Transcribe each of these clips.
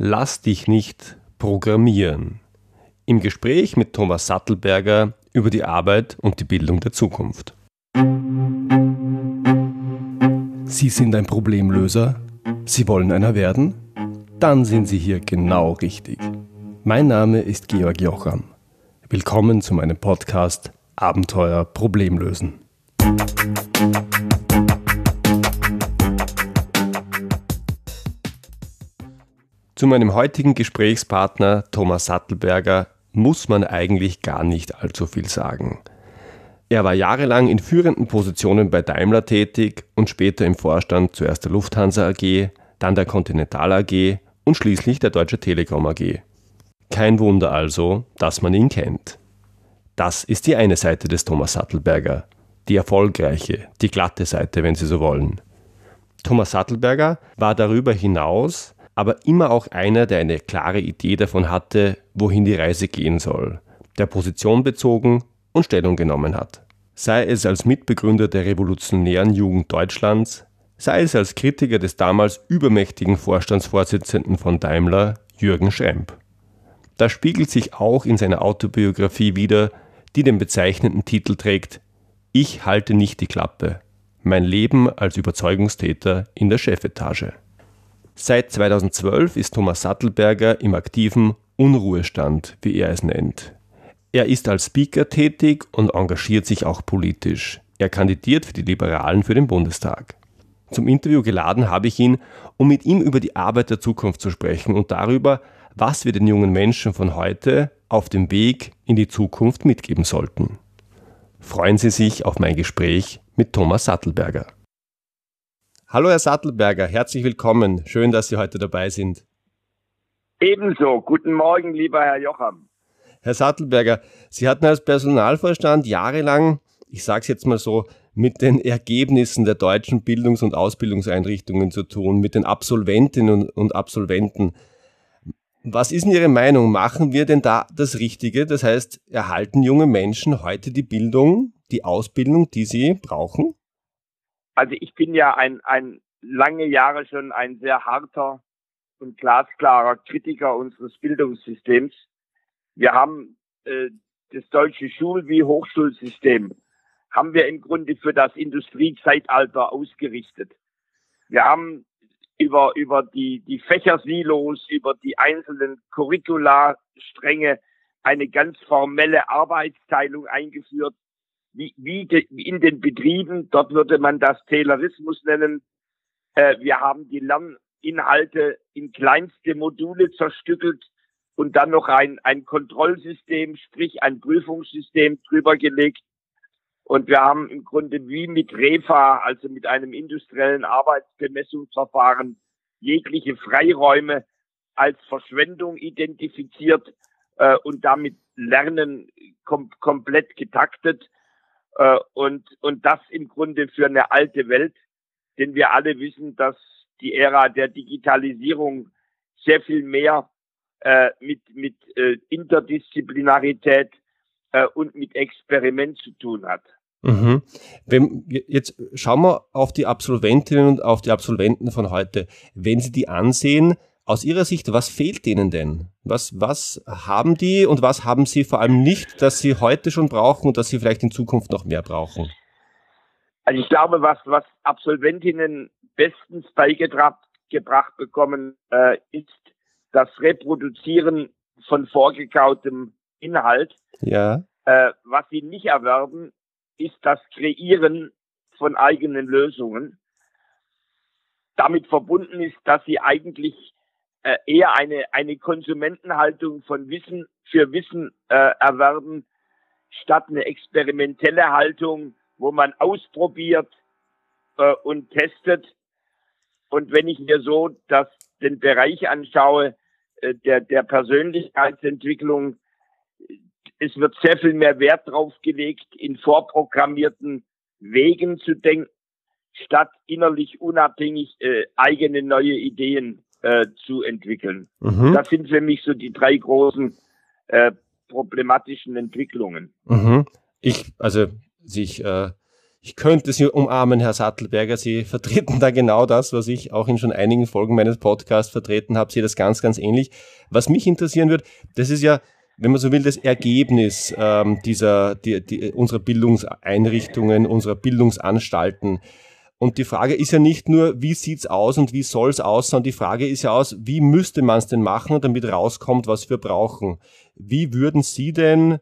Lass dich nicht programmieren. Im Gespräch mit Thomas Sattelberger über die Arbeit und die Bildung der Zukunft. Sie sind ein Problemlöser? Sie wollen einer werden? Dann sind Sie hier genau richtig. Mein Name ist Georg Jocham. Willkommen zu meinem Podcast Abenteuer Problemlösen. Zu meinem heutigen Gesprächspartner Thomas Sattelberger muss man eigentlich gar nicht allzu viel sagen. Er war jahrelang in führenden Positionen bei Daimler tätig und später im Vorstand zuerst der Lufthansa AG, dann der Continental AG und schließlich der Deutsche Telekom AG. Kein Wunder also, dass man ihn kennt. Das ist die eine Seite des Thomas Sattelberger, die erfolgreiche, die glatte Seite, wenn Sie so wollen. Thomas Sattelberger war darüber hinaus aber immer auch einer, der eine klare Idee davon hatte, wohin die Reise gehen soll, der Position bezogen und Stellung genommen hat. Sei es als Mitbegründer der revolutionären Jugend Deutschlands, sei es als Kritiker des damals übermächtigen Vorstandsvorsitzenden von Daimler, Jürgen Schremp. Das spiegelt sich auch in seiner Autobiografie wider, die den bezeichnenden Titel trägt Ich halte nicht die Klappe. Mein Leben als Überzeugungstäter in der Chefetage. Seit 2012 ist Thomas Sattelberger im aktiven Unruhestand, wie er es nennt. Er ist als Speaker tätig und engagiert sich auch politisch. Er kandidiert für die Liberalen für den Bundestag. Zum Interview geladen habe ich ihn, um mit ihm über die Arbeit der Zukunft zu sprechen und darüber, was wir den jungen Menschen von heute auf dem Weg in die Zukunft mitgeben sollten. Freuen Sie sich auf mein Gespräch mit Thomas Sattelberger. Hallo Herr Sattelberger, herzlich willkommen. Schön, dass Sie heute dabei sind. Ebenso. Guten Morgen, lieber Herr Jocham. Herr Sattelberger, Sie hatten als Personalvorstand jahrelang, ich sage es jetzt mal so, mit den Ergebnissen der deutschen Bildungs- und Ausbildungseinrichtungen zu tun, mit den Absolventinnen und Absolventen. Was ist denn Ihre Meinung? Machen wir denn da das Richtige? Das heißt, erhalten junge Menschen heute die Bildung, die Ausbildung, die sie brauchen? Also ich bin ja ein, ein lange Jahre schon ein sehr harter und glasklarer Kritiker unseres Bildungssystems. Wir haben äh, das deutsche Schul- wie Hochschulsystem haben wir im Grunde für das Industriezeitalter ausgerichtet. Wir haben über, über die, die Fächersilos, über die einzelnen Curricula-Stränge eine ganz formelle Arbeitsteilung eingeführt, wie, wie, de, in den Betrieben, dort würde man das Taylorismus nennen. Äh, wir haben die Lerninhalte in kleinste Module zerstückelt und dann noch ein, ein Kontrollsystem, sprich ein Prüfungssystem drüber gelegt. Und wir haben im Grunde wie mit REFA, also mit einem industriellen Arbeitsbemessungsverfahren, jegliche Freiräume als Verschwendung identifiziert äh, und damit Lernen kom komplett getaktet. Äh, und, und das im Grunde für eine alte Welt, denn wir alle wissen, dass die Ära der Digitalisierung sehr viel mehr äh, mit, mit äh, Interdisziplinarität äh, und mit Experiment zu tun hat. Mhm. Wenn, jetzt schauen wir auf die Absolventinnen und auf die Absolventen von heute. Wenn Sie die ansehen, aus Ihrer Sicht, was fehlt denen denn? Was, was haben die und was haben sie vor allem nicht, dass sie heute schon brauchen und dass sie vielleicht in Zukunft noch mehr brauchen? Also ich glaube, was, was Absolventinnen bestens beigebracht gebracht bekommen, äh, ist das Reproduzieren von vorgekautem Inhalt. Ja. Äh, was sie nicht erwerben, ist das Kreieren von eigenen Lösungen. Damit verbunden ist, dass sie eigentlich äh, eher eine, eine Konsumentenhaltung von Wissen für Wissen äh, erwerben, statt eine experimentelle Haltung, wo man ausprobiert äh, und testet. Und wenn ich mir so das, den Bereich anschaue, äh, der, der Persönlichkeitsentwicklung, es wird sehr viel mehr Wert drauf gelegt, in vorprogrammierten Wegen zu denken, statt innerlich unabhängig äh, eigene neue Ideen äh, zu entwickeln. Mhm. Das sind für mich so die drei großen äh, problematischen Entwicklungen. Mhm. Ich, also ich, äh, ich könnte Sie umarmen, Herr Sattelberger. Sie vertreten da genau das, was ich auch in schon einigen Folgen meines Podcasts vertreten habe. Sehe das ganz, ganz ähnlich. Was mich interessieren wird, das ist ja, wenn man so will, das Ergebnis ähm, dieser, die, die, unserer Bildungseinrichtungen, unserer Bildungsanstalten. Und die Frage ist ja nicht nur, wie sieht's aus und wie soll's aus, sondern die Frage ist ja aus, wie müsste man es denn machen, damit rauskommt, was wir brauchen. Wie würden Sie denn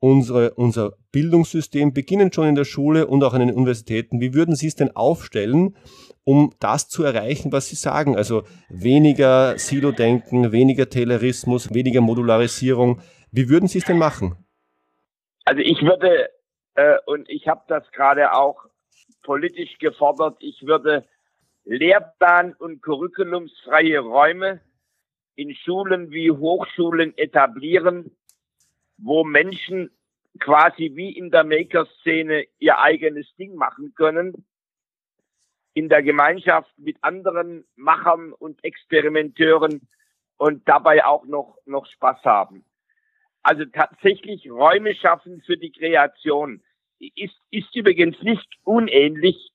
unsere, unser Bildungssystem, beginnend schon in der Schule und auch an den Universitäten, wie würden Sie es denn aufstellen, um das zu erreichen, was Sie sagen? Also weniger Silo-Denken, weniger Taylorismus, weniger Modularisierung. Wie würden Sie es denn machen? Also ich würde, äh, und ich habe das gerade auch politisch gefordert, ich würde Lehrplan- und curriculumsfreie Räume in Schulen wie Hochschulen etablieren, wo Menschen quasi wie in der Maker-Szene ihr eigenes Ding machen können, in der Gemeinschaft mit anderen Machern und Experimenteuren und dabei auch noch, noch Spaß haben. Also tatsächlich Räume schaffen für die Kreation ist, ist übrigens nicht unähnlich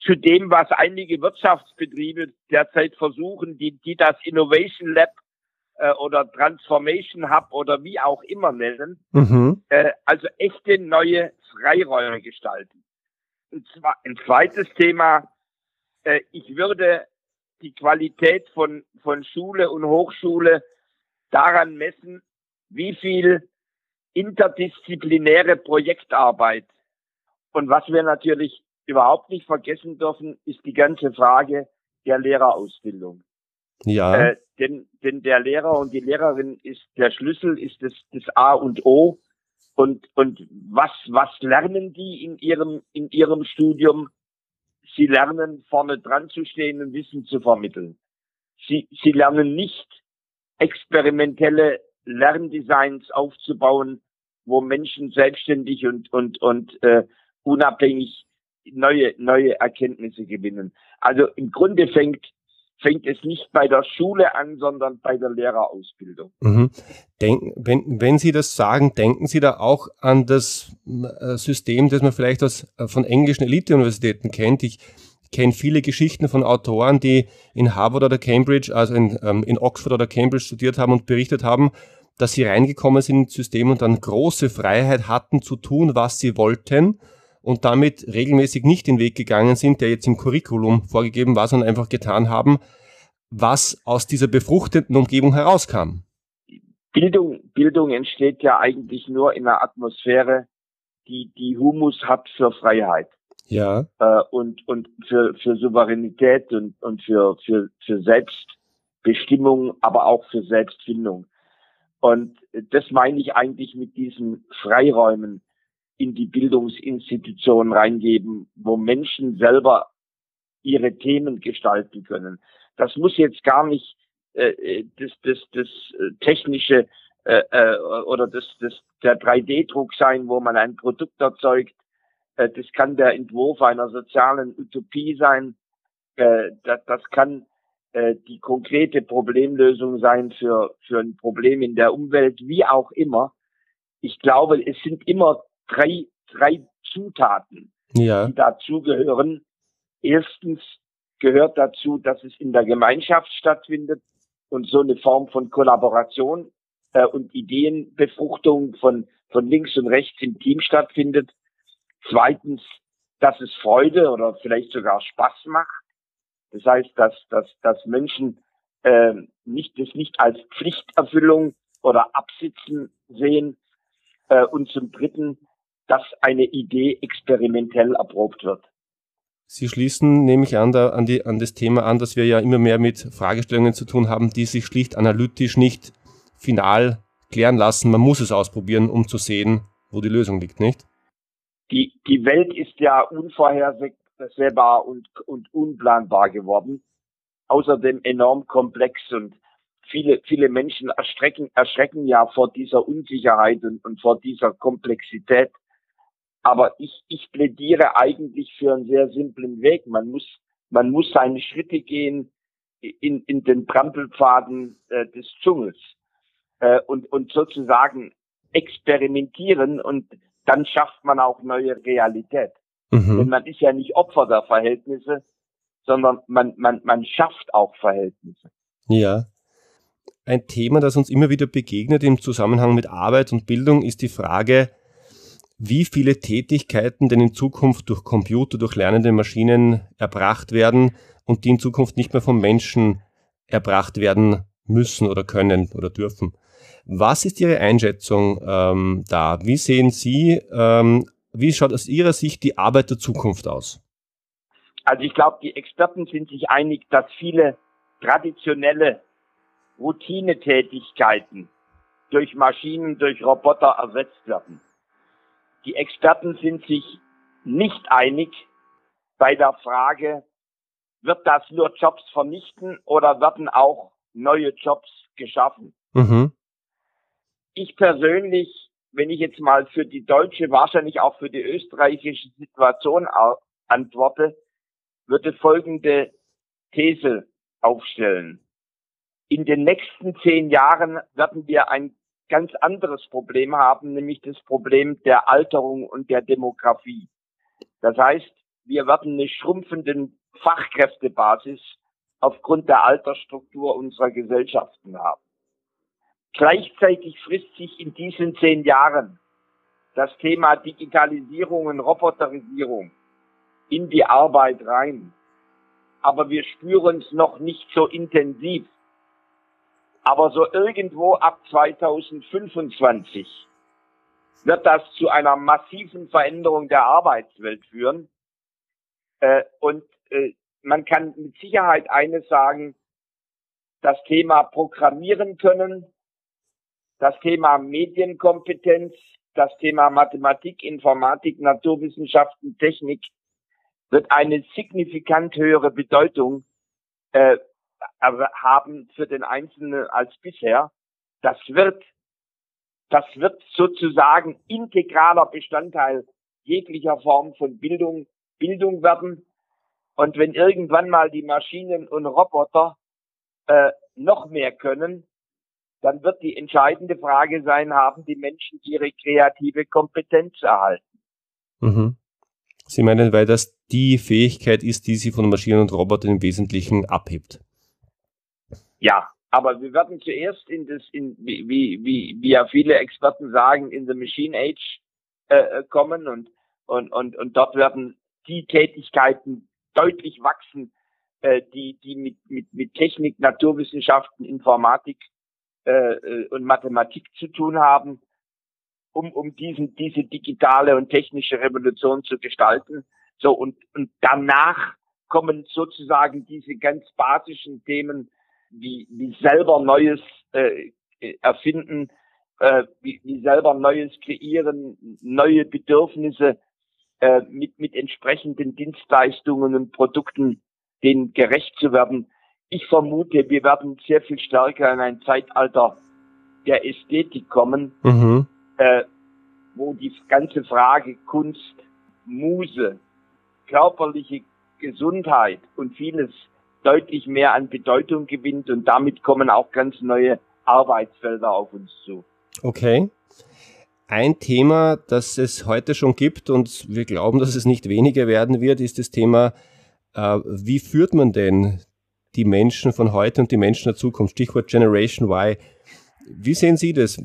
zu dem, was einige Wirtschaftsbetriebe derzeit versuchen, die, die das Innovation Lab äh, oder Transformation Hub oder wie auch immer nennen, mhm. äh, also echte neue Freiräume gestalten. Und zwar ein zweites Thema, äh, ich würde die Qualität von, von Schule und Hochschule daran messen, wie viel interdisziplinäre Projektarbeit. Und was wir natürlich überhaupt nicht vergessen dürfen, ist die ganze Frage der Lehrerausbildung. Ja. Äh, denn, denn der Lehrer und die Lehrerin ist der Schlüssel, ist das, das A und O. Und, und was, was lernen die in ihrem, in ihrem Studium? Sie lernen vorne dran zu stehen und Wissen zu vermitteln. Sie, sie lernen nicht experimentelle Lerndesigns aufzubauen, wo Menschen selbstständig und, und, und äh, unabhängig neue, neue Erkenntnisse gewinnen. Also im Grunde fängt fängt es nicht bei der Schule an, sondern bei der Lehrerausbildung. Mhm. Denken, wenn, wenn Sie das sagen, denken Sie da auch an das äh, System, das man vielleicht aus, äh, von englischen Elite-Universitäten kennt. Ich kenne viele Geschichten von Autoren, die in Harvard oder Cambridge, also in, ähm, in Oxford oder Cambridge studiert haben und berichtet haben, dass sie reingekommen sind ins System und dann große Freiheit hatten zu tun, was sie wollten und damit regelmäßig nicht den Weg gegangen sind, der jetzt im Curriculum vorgegeben war, sondern einfach getan haben, was aus dieser befruchteten Umgebung herauskam. Bildung, Bildung entsteht ja eigentlich nur in einer Atmosphäre, die, die Humus hat für Freiheit. Ja. Äh, und, und für, für Souveränität und, und für, für, für Selbstbestimmung, aber auch für Selbstfindung. Und das meine ich eigentlich mit diesen Freiräumen, in die Bildungsinstitutionen reingeben, wo Menschen selber ihre Themen gestalten können. Das muss jetzt gar nicht äh, das, das, das äh, technische äh, äh, oder das, das, der 3D-Druck sein, wo man ein Produkt erzeugt. Äh, das kann der Entwurf einer sozialen Utopie sein. Äh, das, das kann äh, die konkrete Problemlösung sein für, für ein Problem in der Umwelt, wie auch immer. Ich glaube, es sind immer drei, drei Zutaten, ja. die dazugehören. Erstens gehört dazu, dass es in der Gemeinschaft stattfindet und so eine Form von Kollaboration äh, und Ideenbefruchtung von, von links und rechts im Team stattfindet. Zweitens, dass es Freude oder vielleicht sogar Spaß macht. Das heißt, dass, dass, dass Menschen äh, nicht, das nicht als Pflichterfüllung oder Absitzen sehen. Äh, und zum Dritten, dass eine Idee experimentell erprobt wird. Sie schließen, nehme ich an, da, an, die, an das Thema an, dass wir ja immer mehr mit Fragestellungen zu tun haben, die sich schlicht analytisch nicht final klären lassen. Man muss es ausprobieren, um zu sehen, wo die Lösung liegt, nicht? Die, die Welt ist ja unvorhersehbar und, und unplanbar geworden. Außerdem enorm komplex und viele, viele Menschen erschrecken, erschrecken ja vor dieser Unsicherheit und, und vor dieser Komplexität. Aber ich, ich plädiere eigentlich für einen sehr simplen Weg. Man muss, man muss seine Schritte gehen in, in den Trampelpfaden äh, des Dschungels äh, und, und sozusagen experimentieren und dann schafft man auch neue Realität. Mhm. Denn man ist ja nicht Opfer der Verhältnisse, sondern man, man, man schafft auch Verhältnisse. Ja. Ein Thema, das uns immer wieder begegnet im Zusammenhang mit Arbeit und Bildung, ist die Frage, wie viele Tätigkeiten denn in Zukunft durch Computer, durch lernende Maschinen erbracht werden und die in Zukunft nicht mehr vom Menschen erbracht werden müssen oder können oder dürfen. Was ist Ihre Einschätzung ähm, da? Wie sehen Sie, ähm, wie schaut aus Ihrer Sicht die Arbeit der Zukunft aus? Also ich glaube, die Experten sind sich einig, dass viele traditionelle Routinetätigkeiten durch Maschinen, durch Roboter ersetzt werden. Die Experten sind sich nicht einig bei der Frage, wird das nur Jobs vernichten oder werden auch neue Jobs geschaffen? Mhm. Ich persönlich, wenn ich jetzt mal für die deutsche, wahrscheinlich auch für die österreichische Situation antworte, würde folgende These aufstellen. In den nächsten zehn Jahren werden wir ein ganz anderes Problem haben, nämlich das Problem der Alterung und der Demografie. Das heißt, wir werden eine schrumpfende Fachkräftebasis aufgrund der Altersstruktur unserer Gesellschaften haben. Gleichzeitig frisst sich in diesen zehn Jahren das Thema Digitalisierung und Roboterisierung in die Arbeit rein. Aber wir spüren es noch nicht so intensiv. Aber so irgendwo ab 2025 wird das zu einer massiven Veränderung der Arbeitswelt führen. Äh, und äh, man kann mit Sicherheit eines sagen, das Thema Programmieren können, das Thema Medienkompetenz, das Thema Mathematik, Informatik, Naturwissenschaften, Technik wird eine signifikant höhere Bedeutung äh, haben für den Einzelnen als bisher. Das wird, das wird sozusagen integraler Bestandteil jeglicher Form von Bildung, Bildung werden. Und wenn irgendwann mal die Maschinen und Roboter äh, noch mehr können, dann wird die entscheidende Frage sein, haben die Menschen ihre kreative Kompetenz erhalten? Mhm. Sie meinen, weil das die Fähigkeit ist, die sie von Maschinen und Robotern im Wesentlichen abhebt? Ja, aber wir werden zuerst in das, in, wie, wie, wie, wie ja viele Experten sagen, in the Machine Age äh, äh, kommen und, und, und, und dort werden die Tätigkeiten deutlich wachsen, äh, die, die mit, mit, mit Technik, Naturwissenschaften, Informatik äh, äh und Mathematik zu tun haben, um, um diesen, diese digitale und technische Revolution zu gestalten. So, und, und danach kommen sozusagen diese ganz basischen Themen wie, wie selber Neues äh, erfinden, äh, wie, wie selber Neues kreieren, neue Bedürfnisse äh, mit, mit entsprechenden Dienstleistungen und Produkten denen gerecht zu werden. Ich vermute, wir werden sehr viel stärker in ein Zeitalter der Ästhetik kommen, mhm. äh, wo die ganze Frage Kunst, Muse, körperliche Gesundheit und vieles deutlich mehr an Bedeutung gewinnt und damit kommen auch ganz neue Arbeitsfelder auf uns zu. Okay. Ein Thema, das es heute schon gibt und wir glauben, dass es nicht weniger werden wird, ist das Thema, äh, wie führt man denn die Menschen von heute und die Menschen der Zukunft? Stichwort Generation Y. Wie sehen Sie das?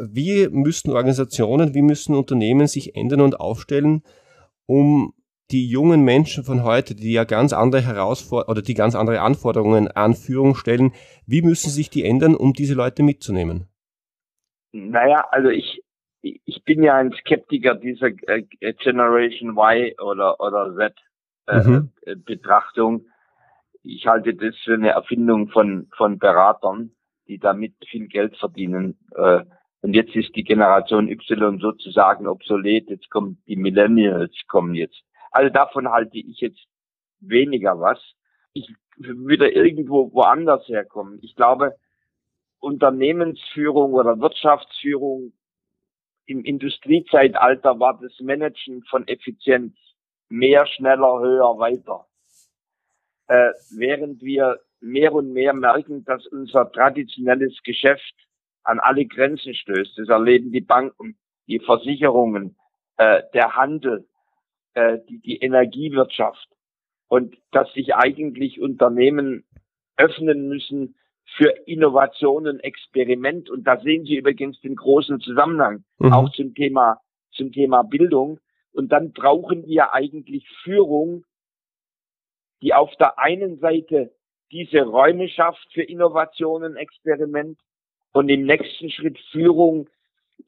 Wie müssen Organisationen, wie müssen Unternehmen sich ändern und aufstellen, um die jungen Menschen von heute, die ja ganz andere Herausforderungen oder die ganz andere Anforderungen an Führung stellen, wie müssen sich die ändern, um diese Leute mitzunehmen? Naja, also ich, ich bin ja ein Skeptiker dieser äh, Generation Y oder, oder Z äh, mhm. Betrachtung. Ich halte das für eine Erfindung von, von Beratern, die damit viel Geld verdienen. Äh, und jetzt ist die Generation Y sozusagen obsolet. Jetzt kommen die Millennials kommen jetzt. Also davon halte ich jetzt weniger was. Ich wieder irgendwo woanders herkommen. Ich glaube, Unternehmensführung oder Wirtschaftsführung im Industriezeitalter war das Managen von Effizienz mehr, schneller, höher, weiter. Äh, während wir mehr und mehr merken, dass unser traditionelles Geschäft an alle Grenzen stößt. Das erleben die Banken, die Versicherungen, äh, der Handel, äh, die, die Energiewirtschaft und dass sich eigentlich Unternehmen öffnen müssen für Innovationen, Experiment. Und da sehen Sie übrigens den großen Zusammenhang mhm. auch zum Thema, zum Thema Bildung. Und dann brauchen wir eigentlich Führung, die auf der einen Seite diese Räume schafft für Innovationen, Experiment und im nächsten Schritt Führung,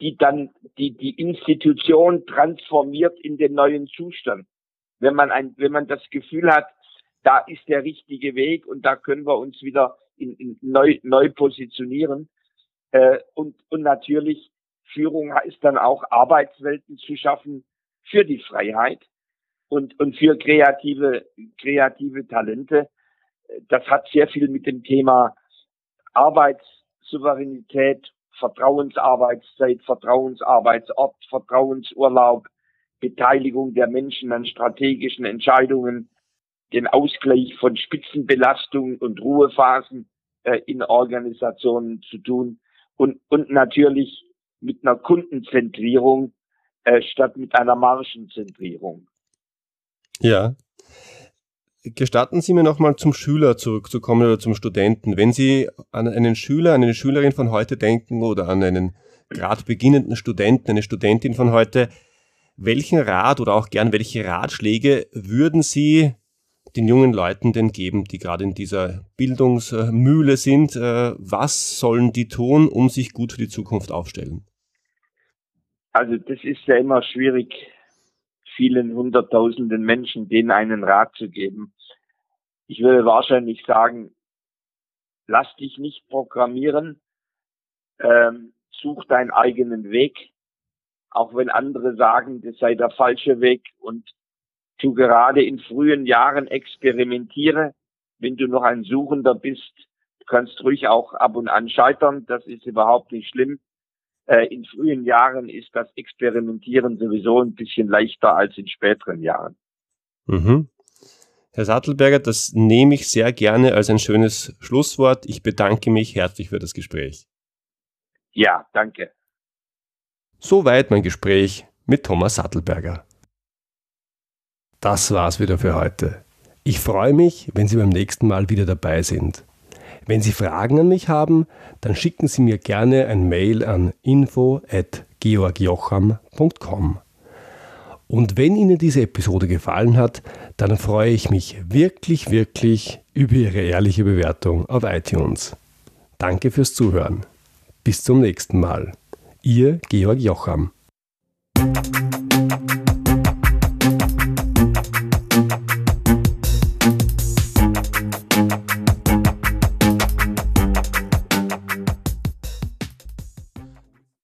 die dann die, die Institution transformiert in den neuen Zustand. Wenn man ein, wenn man das Gefühl hat, da ist der richtige Weg und da können wir uns wieder in, in neu, neu positionieren. Äh, und, und natürlich Führung heißt dann auch Arbeitswelten zu schaffen für die Freiheit und, und für kreative, kreative Talente. Das hat sehr viel mit dem Thema Arbeitssouveränität, Vertrauensarbeitszeit, Vertrauensarbeitsort, Vertrauensurlaub, Beteiligung der Menschen an strategischen Entscheidungen, den Ausgleich von Spitzenbelastungen und Ruhephasen äh, in Organisationen zu tun und, und natürlich mit einer Kundenzentrierung äh, statt mit einer Margenzentrierung. Ja. Gestatten Sie mir nochmal zum Schüler zurückzukommen oder zum Studenten. Wenn Sie an einen Schüler, an eine Schülerin von heute denken oder an einen gerade beginnenden Studenten, eine Studentin von heute, welchen Rat oder auch gern welche Ratschläge würden Sie den jungen Leuten denn geben, die gerade in dieser Bildungsmühle sind? Äh, was sollen die tun, um sich gut für die Zukunft aufstellen? Also das ist ja immer schwierig, vielen hunderttausenden Menschen denen einen Rat zu geben. Ich würde wahrscheinlich sagen, lass dich nicht programmieren, ähm, such deinen eigenen Weg, auch wenn andere sagen, das sei der falsche Weg und du gerade in frühen Jahren experimentiere. Wenn du noch ein Suchender bist, kannst ruhig auch ab und an scheitern. Das ist überhaupt nicht schlimm. Äh, in frühen Jahren ist das Experimentieren sowieso ein bisschen leichter als in späteren Jahren. Mhm. Herr Sattelberger, das nehme ich sehr gerne als ein schönes Schlusswort. Ich bedanke mich herzlich für das Gespräch. Ja, danke. Soweit mein Gespräch mit Thomas Sattelberger. Das war's wieder für heute. Ich freue mich, wenn Sie beim nächsten Mal wieder dabei sind. Wenn Sie Fragen an mich haben, dann schicken Sie mir gerne ein Mail an info@georgjocham.com. Und wenn Ihnen diese Episode gefallen hat, dann freue ich mich wirklich, wirklich über Ihre ehrliche Bewertung auf iTunes. Danke fürs Zuhören. Bis zum nächsten Mal. Ihr Georg Jocham.